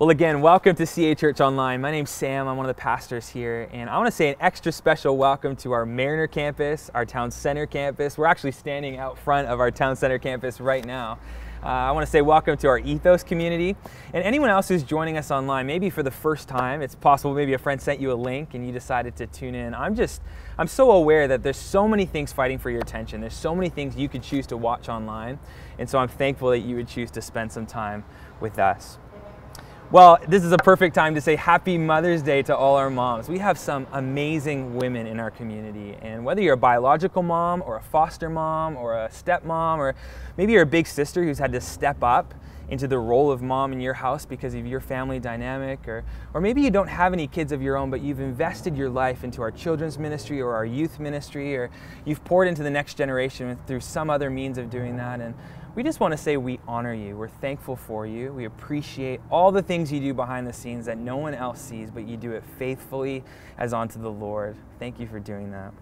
Well, again, welcome to CA Church Online. My name's Sam. I'm one of the pastors here, and I want to say an extra special welcome to our Mariner campus, our town center campus. We're actually standing out front of our town center campus right now. Uh, I want to say welcome to our Ethos community and anyone else who's joining us online, maybe for the first time. It's possible maybe a friend sent you a link and you decided to tune in. I'm just, I'm so aware that there's so many things fighting for your attention. There's so many things you could choose to watch online. And so I'm thankful that you would choose to spend some time with us. Well, this is a perfect time to say Happy Mother's Day to all our moms. We have some amazing women in our community, and whether you're a biological mom or a foster mom or a stepmom, or maybe you're a big sister who's had to step up into the role of mom in your house because of your family dynamic, or, or maybe you don't have any kids of your own, but you've invested your life into our children's ministry or our youth ministry, or you've poured into the next generation through some other means of doing that. And we just want to say we honor you. We're thankful for you. We appreciate all the things you do behind the scenes that no one else sees, but you do it faithfully as unto the Lord. Thank you for doing that.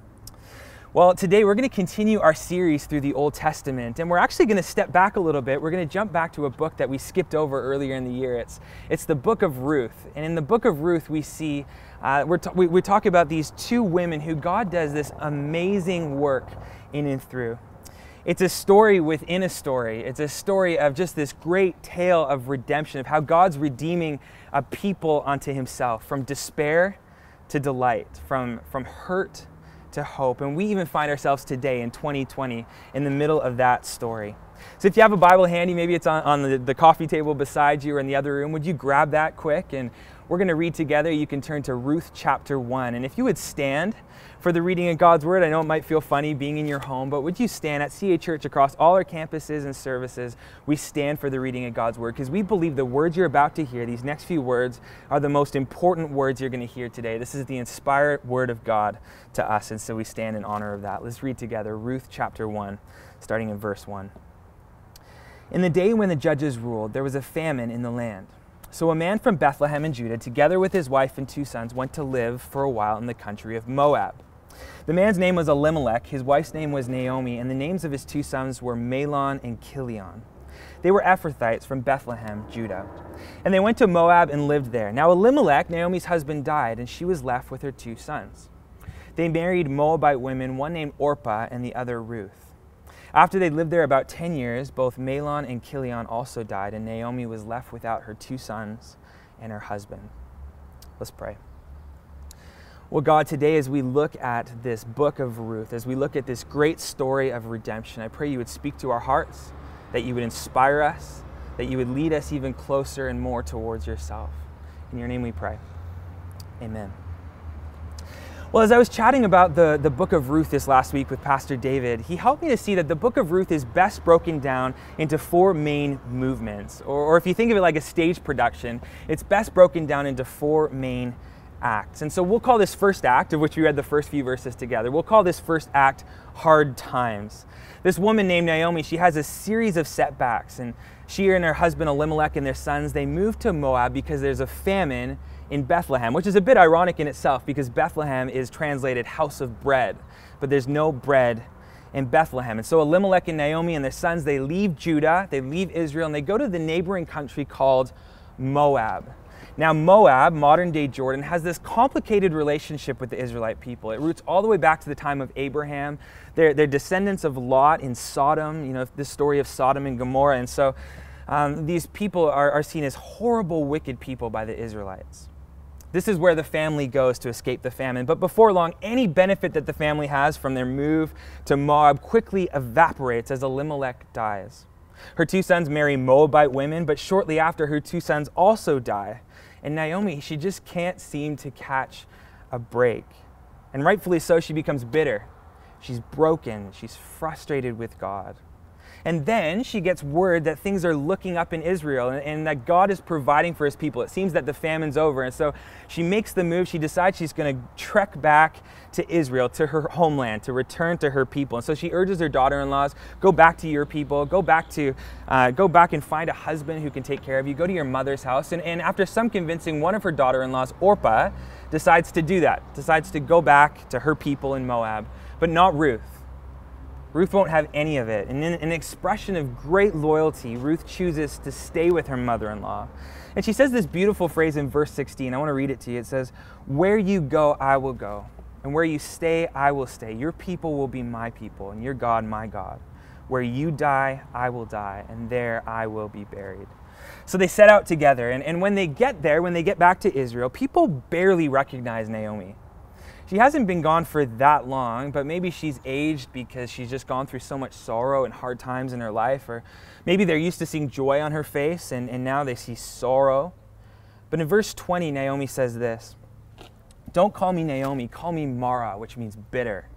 Well, today we're going to continue our series through the Old Testament, and we're actually going to step back a little bit. We're going to jump back to a book that we skipped over earlier in the year. It's, it's the book of Ruth. And in the book of Ruth, we see, uh, we're we, we talk about these two women who God does this amazing work in and through. It's a story within a story. It's a story of just this great tale of redemption, of how God's redeeming a people unto himself from despair to delight, from, from hurt to hope. And we even find ourselves today in 2020 in the middle of that story. So if you have a Bible handy, maybe it's on, on the, the coffee table beside you or in the other room, would you grab that quick? And we're going to read together. You can turn to Ruth chapter 1. And if you would stand, for the reading of God's Word. I know it might feel funny being in your home, but would you stand at CA Church across all our campuses and services? We stand for the reading of God's Word because we believe the words you're about to hear, these next few words, are the most important words you're going to hear today. This is the inspired Word of God to us, and so we stand in honor of that. Let's read together Ruth chapter 1, starting in verse 1. In the day when the judges ruled, there was a famine in the land. So a man from Bethlehem in Judah, together with his wife and two sons, went to live for a while in the country of Moab. The man's name was Elimelech, his wife's name was Naomi, and the names of his two sons were Mahlon and Chilion. They were Ephrathites from Bethlehem, Judah. And they went to Moab and lived there. Now Elimelech, Naomi's husband, died, and she was left with her two sons. They married Moabite women, one named Orpah and the other Ruth. After they lived there about 10 years, both Mahlon and Chilion also died, and Naomi was left without her two sons and her husband. Let's pray. Well, God, today as we look at this book of Ruth, as we look at this great story of redemption, I pray you would speak to our hearts, that you would inspire us, that you would lead us even closer and more towards yourself. In your name we pray. Amen. Well, as I was chatting about the, the book of Ruth this last week with Pastor David, he helped me to see that the book of Ruth is best broken down into four main movements. Or, or if you think of it like a stage production, it's best broken down into four main acts. And so we'll call this first act, of which we read the first few verses together, we'll call this first act hard times. This woman named Naomi, she has a series of setbacks, and she and her husband Elimelech and their sons, they move to Moab because there's a famine in Bethlehem, which is a bit ironic in itself because Bethlehem is translated house of bread, but there's no bread in Bethlehem. And so Elimelech and Naomi and their sons, they leave Judah, they leave Israel, and they go to the neighboring country called Moab. Now, Moab, modern day Jordan, has this complicated relationship with the Israelite people. It roots all the way back to the time of Abraham. They're, they're descendants of Lot in Sodom, you know, the story of Sodom and Gomorrah. And so um, these people are, are seen as horrible, wicked people by the Israelites. This is where the family goes to escape the famine. But before long, any benefit that the family has from their move to Moab quickly evaporates as Elimelech dies. Her two sons marry Moabite women, but shortly after, her two sons also die. And Naomi, she just can't seem to catch a break. And rightfully so, she becomes bitter. She's broken. She's frustrated with God. And then she gets word that things are looking up in Israel and, and, that God is providing for his people. It seems that the famine's over. And so she makes the move. She decides she's going to trek back to Israel, to her homeland, to return to her people. And so she urges her daughter in laws go back to your people, go back, to, uh, go back and find a husband who can take care of you, go to your mother's house. And, and after some convincing, one of her daughter in laws, Orpah, decides to do that, decides to go back to her people in Moab, but not Ruth. Ruth won't have any of it. And in an expression of great loyalty, Ruth chooses to stay with her mother in law. And she says this beautiful phrase in verse 16. I want to read it to you. It says, Where you go, I will go. And where you stay, I will stay. Your people will be my people, and your God, my God. Where you die, I will die, and there I will be buried. So they set out together. And, and when they get there, when they get back to Israel, people barely recognize Naomi she hasn't been gone for that long, but maybe she's aged because she's just gone through so much sorrow and hard times in her life. Or maybe they're used to seeing joy on her face and, and now they see sorrow. But in verse 20, Naomi says this Don't call me Naomi, call me Mara, which means bitter.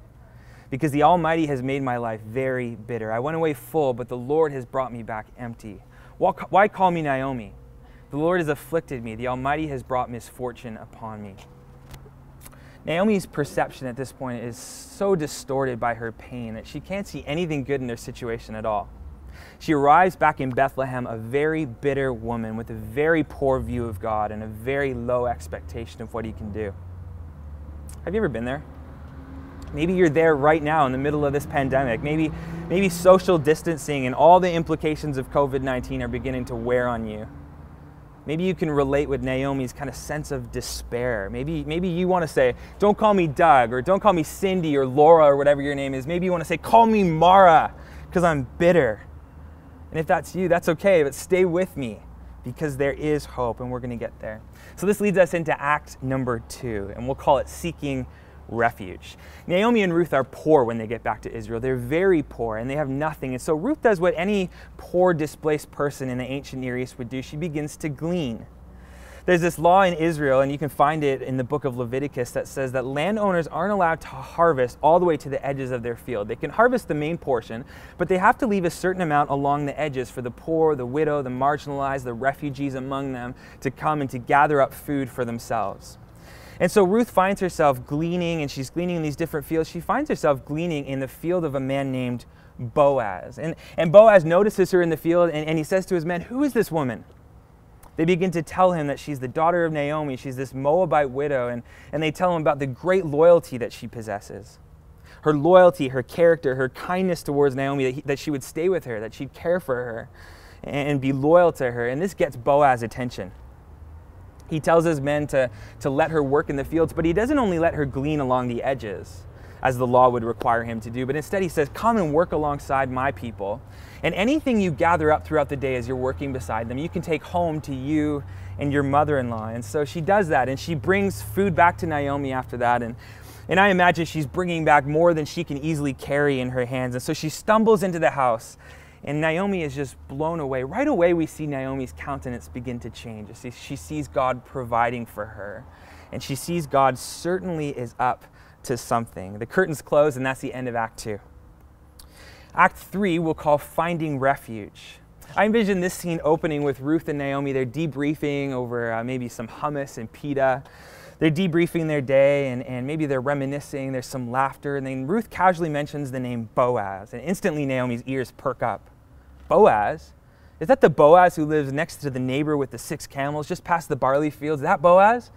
Because the Almighty has made my life very bitter. I went away full, but the Lord has brought me back empty. Why call me Naomi? The Lord has afflicted me. The Almighty has brought misfortune upon me. Naomi's perception at this point is so distorted by her pain that she can't see anything good in their situation at all. She arrives back in Bethlehem a very bitter woman with a very poor view of God and a very low expectation of what he can do. Have you ever been there? Maybe you're there right now in the middle of this pandemic. Maybe, maybe social distancing and all the implications of COVID 19 are beginning to wear on you. Maybe you can relate with Naomi's kind of sense of despair. Maybe, maybe you want to say, don't call me Doug, or don't call me Cindy, or Laura, or whatever your name is. Maybe you want to say, call me Mara, because I'm bitter. And if that's you, that's okay, but stay with me, because there is hope, and we're going to get there. So this leads us into act number two, and we'll call it seeking refuge. Naomi and Ruth are poor when they get back to Israel. They're very poor and they have nothing. And so Ruth does what any poor, displaced person in the ancient Near East would do she begins to glean. There's this law in Israel, and you can find it in the book of Leviticus, that says that landowners aren't allowed to harvest all the way to the edges of their field. They can harvest the main portion, but they have to leave a certain amount along the edges for the poor, the widow, the marginalized, the refugees among them to come and to gather up food for themselves. And so Ruth finds herself gleaning, and she's gleaning in these different fields. She finds herself gleaning in the field of a man named Boaz. And, and Boaz notices her in the field, and, and he says to his men, Who is this woman? They begin to tell him that she's the daughter of Naomi, she's this Moabite widow, and, and they tell him about the great loyalty that she possesses. Her loyalty, her character, her kindness towards Naomi, that, he, that she would stay with her, that she'd care for her and be loyal to her. And this gets Boaz's attention. He tells his men to, to let her work in the fields, but he doesn't only let her glean along the edges, as the law would require him to do, but instead he says, Come and work alongside my people. And anything you gather up throughout the day as you're working beside them, you can take home to you and your mother in law. And so she does that, and she brings food back to Naomi after that. And, and I imagine she's bringing back more than she can easily carry in her hands. And so she stumbles into the house and Naomi is just blown away. Right away, we see Naomi's countenance begin to change. She sees God providing for her, and she sees God certainly is up to something. The curtains close, and that's the end of Act 2. Act 3 we'll call Finding Refuge. I envision this scene opening with Ruth and Naomi. They're debriefing over uh, maybe some hummus and pita. They're debriefing their day and, and maybe they're reminiscing. There's some laughter. And then Ruth casually mentions the name Boaz. And instantly Naomi's ears perk up. Boaz? Is that the Boaz who lives next to the neighbor with the six camels just past the barley fields? Is that Boaz?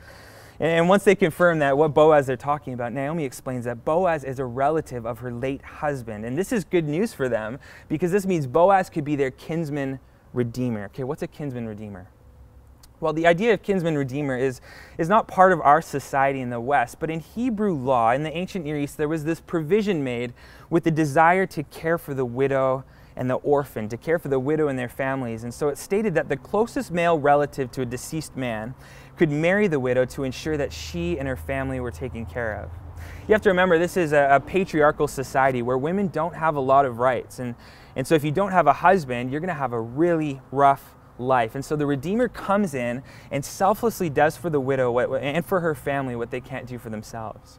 And once they confirm that what Boaz they're talking about, Naomi explains that Boaz is a relative of her late husband. And this is good news for them because this means Boaz could be their kinsman redeemer. Okay, what's a kinsman redeemer? Well, the idea of kinsman redeemer is, is not part of our society in the West, but in Hebrew law, in the ancient Near East, there was this provision made with the desire to care for the widow and the orphan, to care for the widow and their families. And so it stated that the closest male relative to a deceased man could marry the widow to ensure that she and her family were taken care of. You have to remember, this is a, a patriarchal society where women don't have a lot of rights. And, and so if you don't have a husband, you're going to have a really rough life. And so the Redeemer comes in and selflessly does for the widow what, and for her family what they can't do for themselves.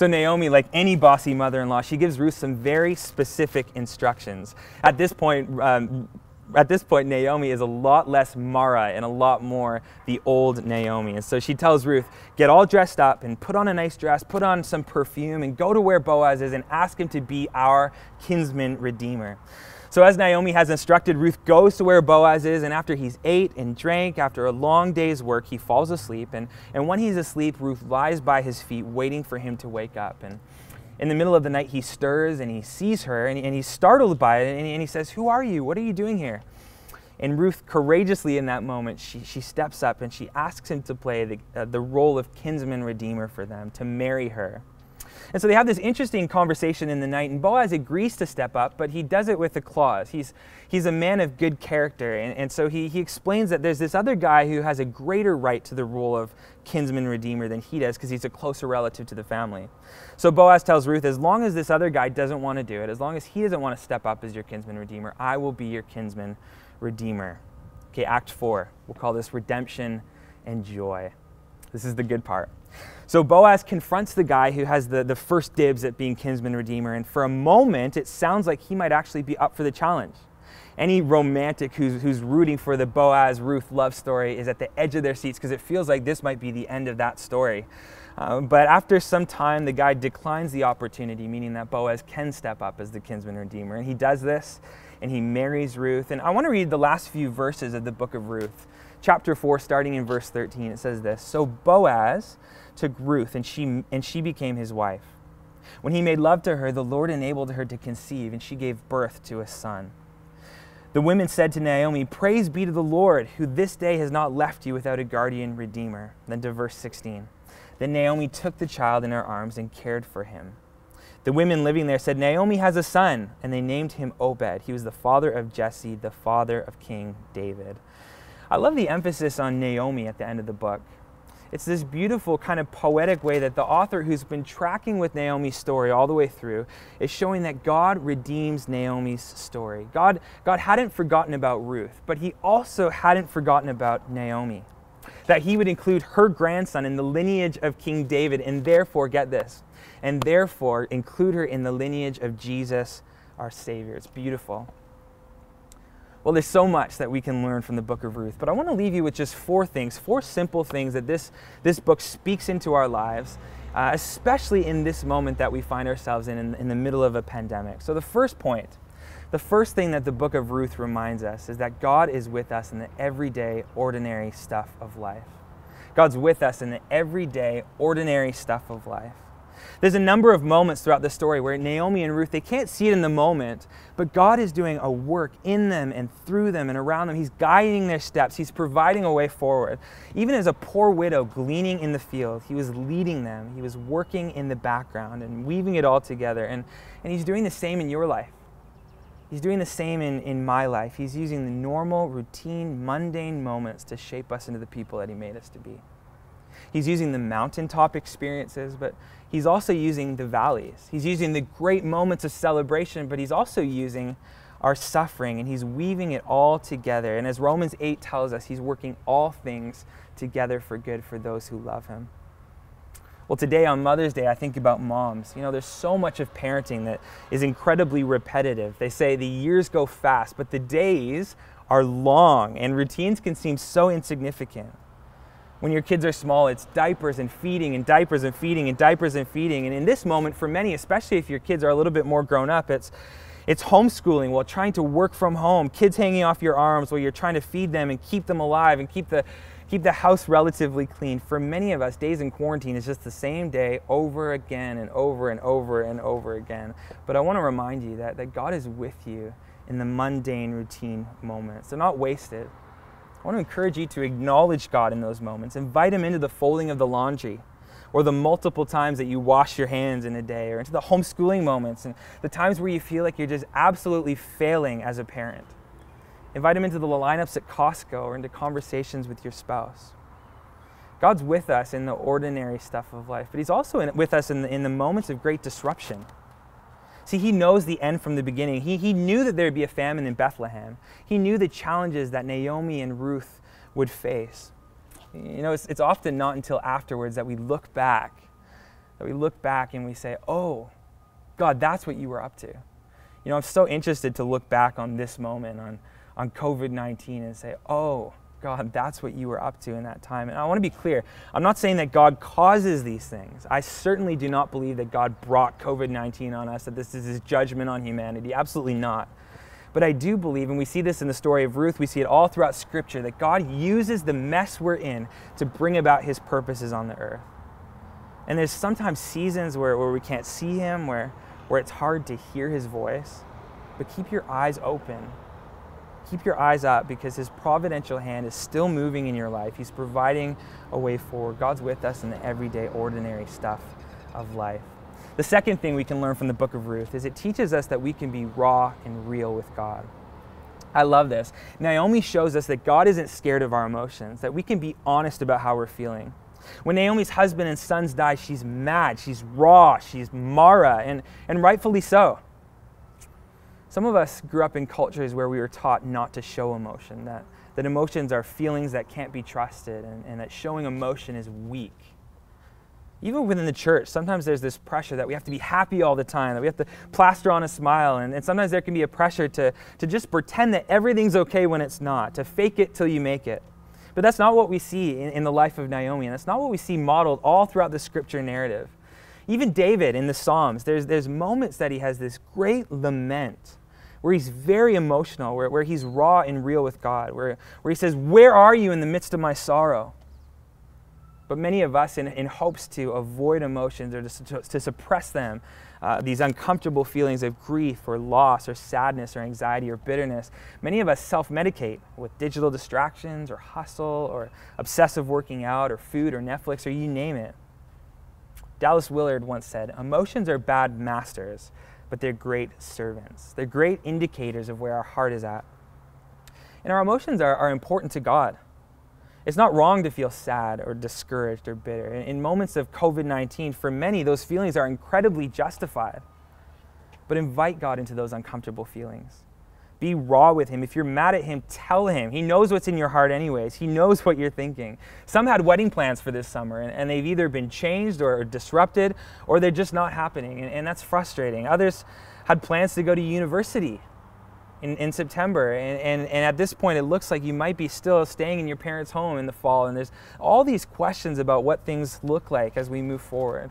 So Naomi, like any bossy mother-in-law, she gives Ruth some very specific instructions. At this point, um, at this point, Naomi is a lot less Mara and a lot more the old Naomi. And so she tells Ruth, get all dressed up and put on a nice dress, put on some perfume, and go to where Boaz is and ask him to be our kinsman redeemer. So, as Naomi has instructed, Ruth goes to where Boaz is, and after he's ate and drank, after a long day's work, he falls asleep. And, and when he's asleep, Ruth lies by his feet, waiting for him to wake up. And, In the middle of the night, he stirs and he sees her and, and he's startled by it and and he says, Who are you? What are you doing here? And Ruth, courageously in that moment, she, she steps up and she asks him to play the, uh, the role of kinsman redeemer for them, to marry her. And so they have this interesting conversation in the night, and Boaz agrees to step up, but he does it with a clause. He's, he's a man of good character, and, and so he, he explains that there's this other guy who has a greater right to the role of kinsman redeemer than he does because he's a closer relative to the family. So Boaz tells Ruth, as long as this other guy doesn't want to do it, as long as he doesn't want to step up as your kinsman redeemer, I will be your kinsman redeemer. Okay, Act 4. We'll call this redemption and joy. This is the good part. So Boaz confronts the guy who has the, the first dibs at being kinsman redeemer, and for a moment, it sounds like he might actually be up for the challenge. Any romantic who's, who's rooting for the Boaz Ruth love story is at the edge of their seats because it feels like this might be the end of that story. Um, but after some time, the guy declines the opportunity, meaning that Boaz can step up as the kinsman redeemer. And he does this, and he marries Ruth. And I want to read the last few verses of the book of Ruth. Chapter 4, starting in verse 13, it says this So Boaz took Ruth, and she, and she became his wife. When he made love to her, the Lord enabled her to conceive, and she gave birth to a son. The women said to Naomi, Praise be to the Lord, who this day has not left you without a guardian redeemer. Then to verse 16. Then Naomi took the child in her arms and cared for him. The women living there said, Naomi has a son, and they named him Obed. He was the father of Jesse, the father of King David. I love the emphasis on Naomi at the end of the book. It's this beautiful kind of poetic way that the author, who's been tracking with Naomi's story all the way through, is showing that God redeems Naomi's story. God, God hadn't forgotten about Ruth, but he also hadn't forgotten about Naomi. That he would include her grandson in the lineage of King David, and therefore, get this, and therefore include her in the lineage of Jesus, our Savior. It's beautiful. Well, there's so much that we can learn from the book of Ruth, but I want to leave you with just four things, four simple things that this, this book speaks into our lives, uh, especially in this moment that we find ourselves in, in, in the middle of a pandemic. So, the first point, the first thing that the book of Ruth reminds us is that God is with us in the everyday, ordinary stuff of life. God's with us in the everyday, ordinary stuff of life. There's a number of moments throughout the story where Naomi and Ruth, they can't see it in the moment, but God is doing a work in them and through them and around them. He's guiding their steps, He's providing a way forward. Even as a poor widow gleaning in the field, He was leading them, He was working in the background and weaving it all together. And, and He's doing the same in your life. He's doing the same in, in my life. He's using the normal, routine, mundane moments to shape us into the people that He made us to be. He's using the mountaintop experiences, but he's also using the valleys. He's using the great moments of celebration, but he's also using our suffering and he's weaving it all together. And as Romans 8 tells us, he's working all things together for good for those who love him. Well, today on Mother's Day, I think about moms. You know, there's so much of parenting that is incredibly repetitive. They say the years go fast, but the days are long, and routines can seem so insignificant when your kids are small, it's diapers and feeding and diapers and feeding and diapers and feeding. And in this moment, for many, especially if your kids are a little bit more grown up, it's it's homeschooling while trying to work from home, kids hanging off your arms while you're trying to feed them and keep them alive and keep the keep the house relatively clean. For many of us, days in quarantine is just the same day over again and over and over and over again. But I want to remind you that, that God is with you in the mundane routine moments. They're not wasted. I want to encourage you to acknowledge God in those moments. Invite Him into the folding of the laundry or the multiple times that you wash your hands in a day or into the homeschooling moments and the times where you feel like you're just absolutely failing as a parent. Invite Him into the lineups at Costco or into conversations with your spouse. God's with us in the ordinary stuff of life, but He's also in, with us in the, in the moments of great disruption. See, he knows the end from the beginning. He, he knew that there would be a famine in Bethlehem. He knew the challenges that Naomi and Ruth would face. You know, it's, it's often not until afterwards that we look back, that we look back and we say, oh, God, that's what you were up to. You know, I'm so interested to look back on this moment, on, on COVID 19, and say, oh, God, that's what you were up to in that time. And I want to be clear. I'm not saying that God causes these things. I certainly do not believe that God brought COVID 19 on us, that this is his judgment on humanity. Absolutely not. But I do believe, and we see this in the story of Ruth, we see it all throughout Scripture, that God uses the mess we're in to bring about his purposes on the earth. And there's sometimes seasons where, where we can't see him, where, where it's hard to hear his voice. But keep your eyes open. Keep your eyes up because his providential hand is still moving in your life. He's providing a way forward. God's with us in the everyday, ordinary stuff of life. The second thing we can learn from the book of Ruth is it teaches us that we can be raw and real with God. I love this. Naomi shows us that God isn't scared of our emotions, that we can be honest about how we're feeling. When Naomi's husband and sons die, she's mad, she's raw, she's Mara, and, and rightfully so. Some of us grew up in cultures where we were taught not to show emotion, that, that emotions are feelings that can't be trusted, and, and that showing emotion is weak. Even within the church, sometimes there's this pressure that we have to be happy all the time, that we have to plaster on a smile. And, and sometimes there can be a pressure to, to just pretend that everything's okay when it's not, to fake it till you make it. But that's not what we see in, in the life of Naomi, and that's not what we see modeled all throughout the scripture narrative. Even David in the Psalms, there's, there's moments that he has this great lament where he's very emotional, where, where he's raw and real with God, where, where he says, Where are you in the midst of my sorrow? But many of us, in, in hopes to avoid emotions or to, to, to suppress them, uh, these uncomfortable feelings of grief or loss or sadness or anxiety or bitterness, many of us self medicate with digital distractions or hustle or obsessive working out or food or Netflix or you name it. Dallas Willard once said, Emotions are bad masters, but they're great servants. They're great indicators of where our heart is at. And our emotions are, are important to God. It's not wrong to feel sad or discouraged or bitter. In moments of COVID 19, for many, those feelings are incredibly justified. But invite God into those uncomfortable feelings. Be raw with Him. If you're mad at Him, tell Him. He knows what's in your heart, anyways. He knows what you're thinking. Some had wedding plans for this summer, and, and they've either been changed or disrupted, or they're just not happening, and, and that's frustrating. Others had plans to go to university in, in September. And, and, and at this point, it looks like you might be still staying in your parents' home in the fall. And there's all these questions about what things look like as we move forward.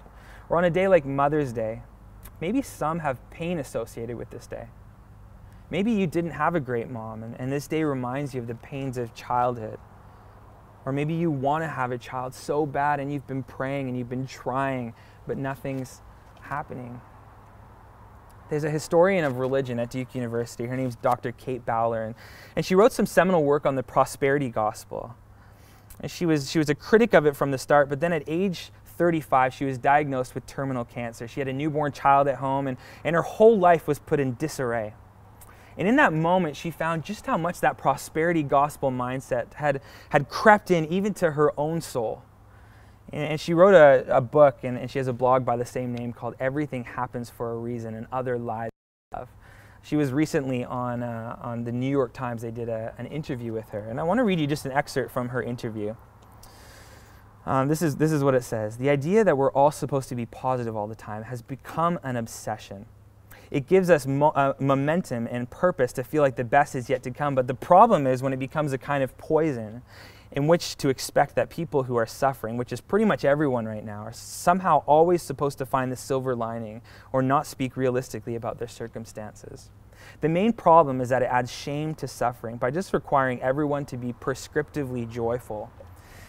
Or on a day like Mother's Day, maybe some have pain associated with this day. Maybe you didn't have a great mom, and, and this day reminds you of the pains of childhood. Or maybe you want to have a child so bad and you've been praying and you've been trying, but nothing's happening. There's a historian of religion at Duke University. Her name's Dr. Kate Bowler, and, and she wrote some seminal work on the prosperity gospel. And she was, she was a critic of it from the start, but then at age 35, she was diagnosed with terminal cancer. She had a newborn child at home, and, and her whole life was put in disarray. And in that moment, she found just how much that prosperity gospel mindset had, had crept in even to her own soul. And she wrote a, a book, and, and, she has a blog by the same name called Everything Happens for a Reason and Other Lies of. She was recently on, uh, on the New York Times. They did a, an interview with her. And I want to read you just an excerpt from her interview. Um, this, is, this is what it says The idea that we're all supposed to be positive all the time has become an obsession. It gives us mo- uh, momentum and purpose to feel like the best is yet to come. But the problem is when it becomes a kind of poison in which to expect that people who are suffering, which is pretty much everyone right now, are somehow always supposed to find the silver lining or not speak realistically about their circumstances. The main problem is that it adds shame to suffering by just requiring everyone to be prescriptively joyful.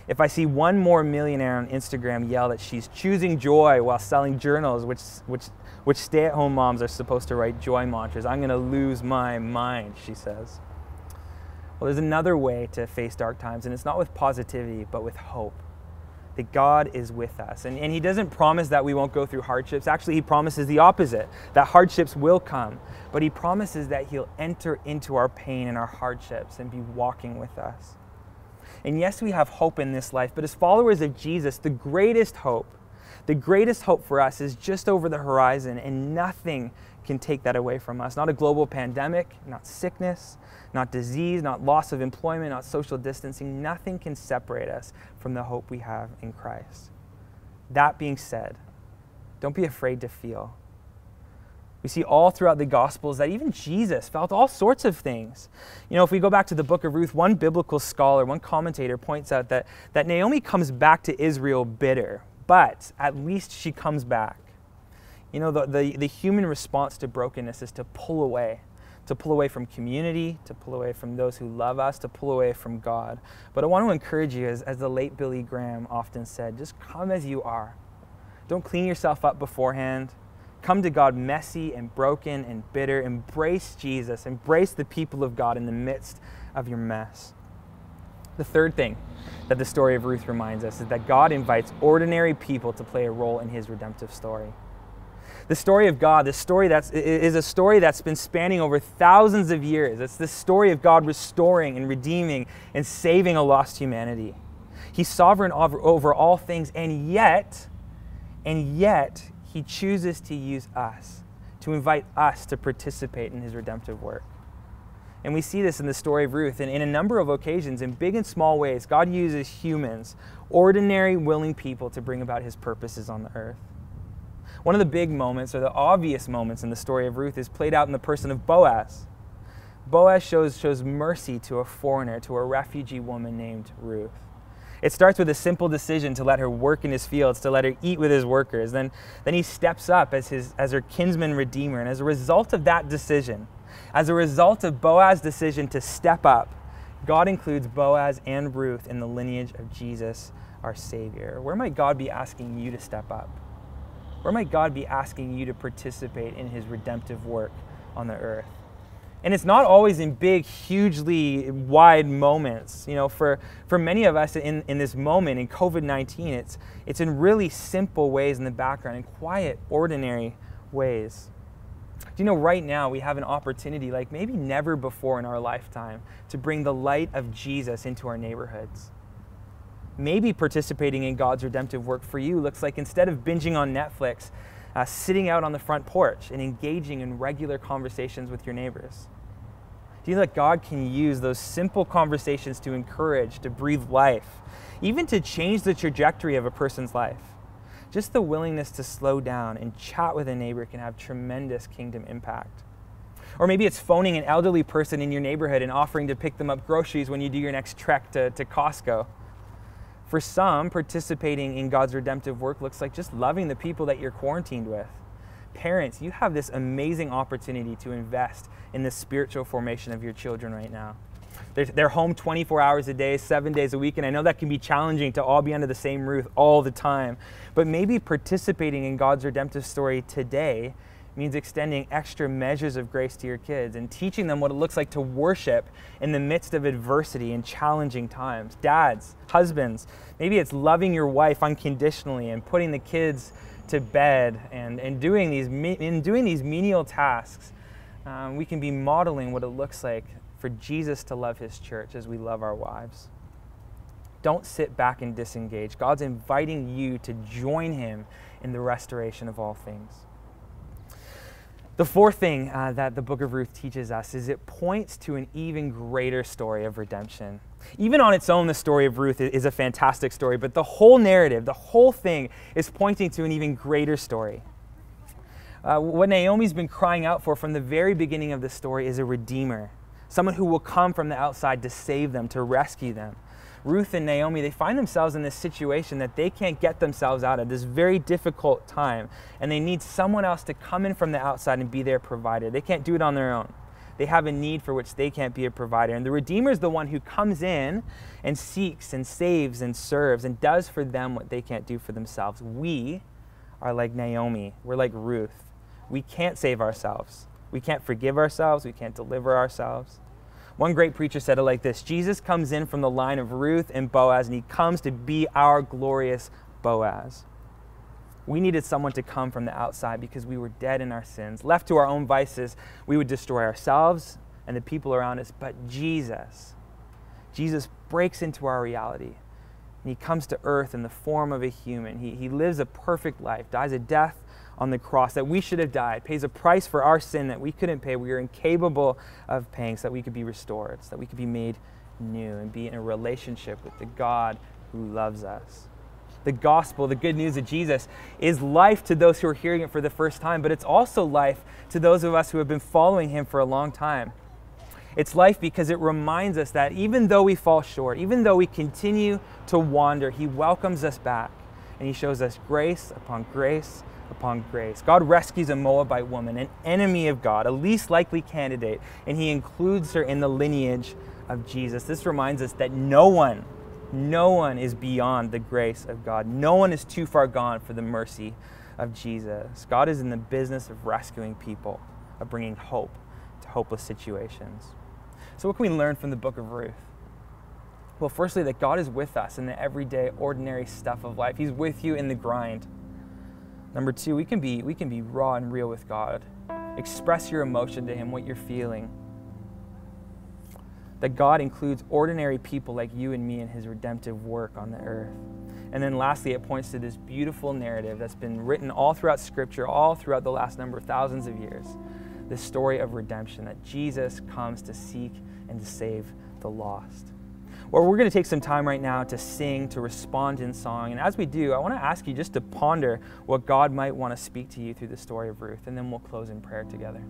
If I see one more millionaire on Instagram yell that she's choosing joy while selling journals, which, which, which stay at home moms are supposed to write joy mantras, I'm going to lose my mind, she says. Well, there's another way to face dark times, and it's not with positivity, but with hope. That God is with us. And, and He doesn't promise that we won't go through hardships. Actually, He promises the opposite that hardships will come. But He promises that He'll enter into our pain and our hardships and be walking with us. And yes, we have hope in this life, but as followers of Jesus, the greatest hope, the greatest hope for us is just over the horizon, and nothing can take that away from us. Not a global pandemic, not sickness, not disease, not loss of employment, not social distancing. Nothing can separate us from the hope we have in Christ. That being said, don't be afraid to feel. We see all throughout the Gospels that even Jesus felt all sorts of things. You know, if we go back to the book of Ruth, one biblical scholar, one commentator points out that, that Naomi comes back to Israel bitter, but at least she comes back. You know, the, the, the human response to brokenness is to pull away to pull away from community, to pull away from those who love us, to pull away from God. But I want to encourage you, as, as the late Billy Graham often said, just come as you are. Don't clean yourself up beforehand. Come to God messy and broken and bitter. Embrace Jesus. Embrace the people of God in the midst of your mess. The third thing that the story of Ruth reminds us is that God invites ordinary people to play a role in his redemptive story. The story of God, the story that's is a story that's been spanning over thousands of years. It's the story of God restoring and redeeming and saving a lost humanity. He's sovereign over, over all things, and yet, and yet, he chooses to use us, to invite us to participate in his redemptive work. And we see this in the story of Ruth. And in a number of occasions, in big and small ways, God uses humans, ordinary, willing people, to bring about his purposes on the earth. One of the big moments, or the obvious moments in the story of Ruth, is played out in the person of Boaz. Boaz shows, shows mercy to a foreigner, to a refugee woman named Ruth. It starts with a simple decision to let her work in his fields, to let her eat with his workers. Then, then he steps up as, his, as her kinsman redeemer. And as a result of that decision, as a result of Boaz's decision to step up, God includes Boaz and Ruth in the lineage of Jesus, our Savior. Where might God be asking you to step up? Where might God be asking you to participate in his redemptive work on the earth? And it's not always in big, hugely wide moments. You know, for, for many of us in, in this moment, in COVID 19, it's, it's in really simple ways in the background, in quiet, ordinary ways. Do you know, right now we have an opportunity like maybe never before in our lifetime to bring the light of Jesus into our neighborhoods. Maybe participating in God's redemptive work for you looks like instead of binging on Netflix, uh, sitting out on the front porch and engaging in regular conversations with your neighbors? Do you know that God can use those simple conversations to encourage, to breathe life, even to change the trajectory of a person's life? Just the willingness to slow down and chat with a neighbor can have tremendous kingdom impact. Or maybe it's phoning an elderly person in your neighborhood and offering to pick them up groceries when you do your next trek to, to Costco. For some, participating in God's redemptive work looks like just loving the people that you're quarantined with. Parents, you have this amazing opportunity to invest in the spiritual formation of your children right now. They're, they're home 24 hours a day, seven days a week, and I know that can be challenging to all be under the same roof all the time. But maybe participating in God's redemptive story today means extending extra measures of grace to your kids and teaching them what it looks like to worship in the midst of adversity and challenging times. Dads, husbands, maybe it's loving your wife unconditionally and putting the kids to bed and, and doing these in doing these menial tasks. Um, we can be modeling what it looks like for Jesus to love his church as we love our wives. Don't sit back and disengage. God's inviting you to join him in the restoration of all things. The fourth thing uh, that the book of Ruth teaches us is it points to an even greater story of redemption. Even on its own, the story of Ruth is a fantastic story, but the whole narrative, the whole thing, is pointing to an even greater story. Uh, what Naomi's been crying out for from the very beginning of the story is a redeemer, someone who will come from the outside to save them, to rescue them. Ruth and Naomi, they find themselves in this situation that they can't get themselves out of, this very difficult time. And they need someone else to come in from the outside and be their provider. They can't do it on their own. They have a need for which they can't be a provider. And the Redeemer is the one who comes in and seeks and saves and serves and does for them what they can't do for themselves. We are like Naomi. We're like Ruth. We can't save ourselves. We can't forgive ourselves. We can't deliver ourselves. One great preacher said it like this Jesus comes in from the line of Ruth and Boaz, and he comes to be our glorious Boaz. We needed someone to come from the outside because we were dead in our sins. Left to our own vices, we would destroy ourselves and the people around us. But Jesus, Jesus breaks into our reality. And he comes to earth in the form of a human. He, he lives a perfect life, dies a death on the cross, that we should have died, pays a price for our sin that we couldn't pay. We are incapable of paying so that we could be restored, so that we could be made new and be in a relationship with the God who loves us. The gospel, the good news of Jesus, is life to those who are hearing it for the first time, but it's also life to those of us who have been following him for a long time. It's life because it reminds us that even though we fall short, even though we continue to wander, He welcomes us back and He shows us grace upon grace upon grace. God rescues a Moabite woman, an enemy of God, a least likely candidate, and he includes her in the lineage of Jesus. This reminds us that no one, No one is beyond the grace of God. No one is too far gone for the mercy of Jesus. God is in the business of rescuing people, of bringing hope to hopeless situations. So, what can we learn from the book of Ruth? Well, firstly, that God is with us in the everyday, ordinary stuff of life. He's with you in the grind. Number two, we can be, we can be raw and real with God. Express your emotion to Him, what you're feeling. That God includes ordinary people like you and me in His redemptive work on the earth. And then lastly, it points to this beautiful narrative that's been written all throughout Scripture, all throughout the last number of thousands of years. This story of redemption that Jesus comes to seek and to save the lost. Well, we're going to take some time right now to sing, to respond in song. And as we do, I want to ask you just to ponder what God might want to speak to you through the story of Ruth, and then we'll close in prayer together.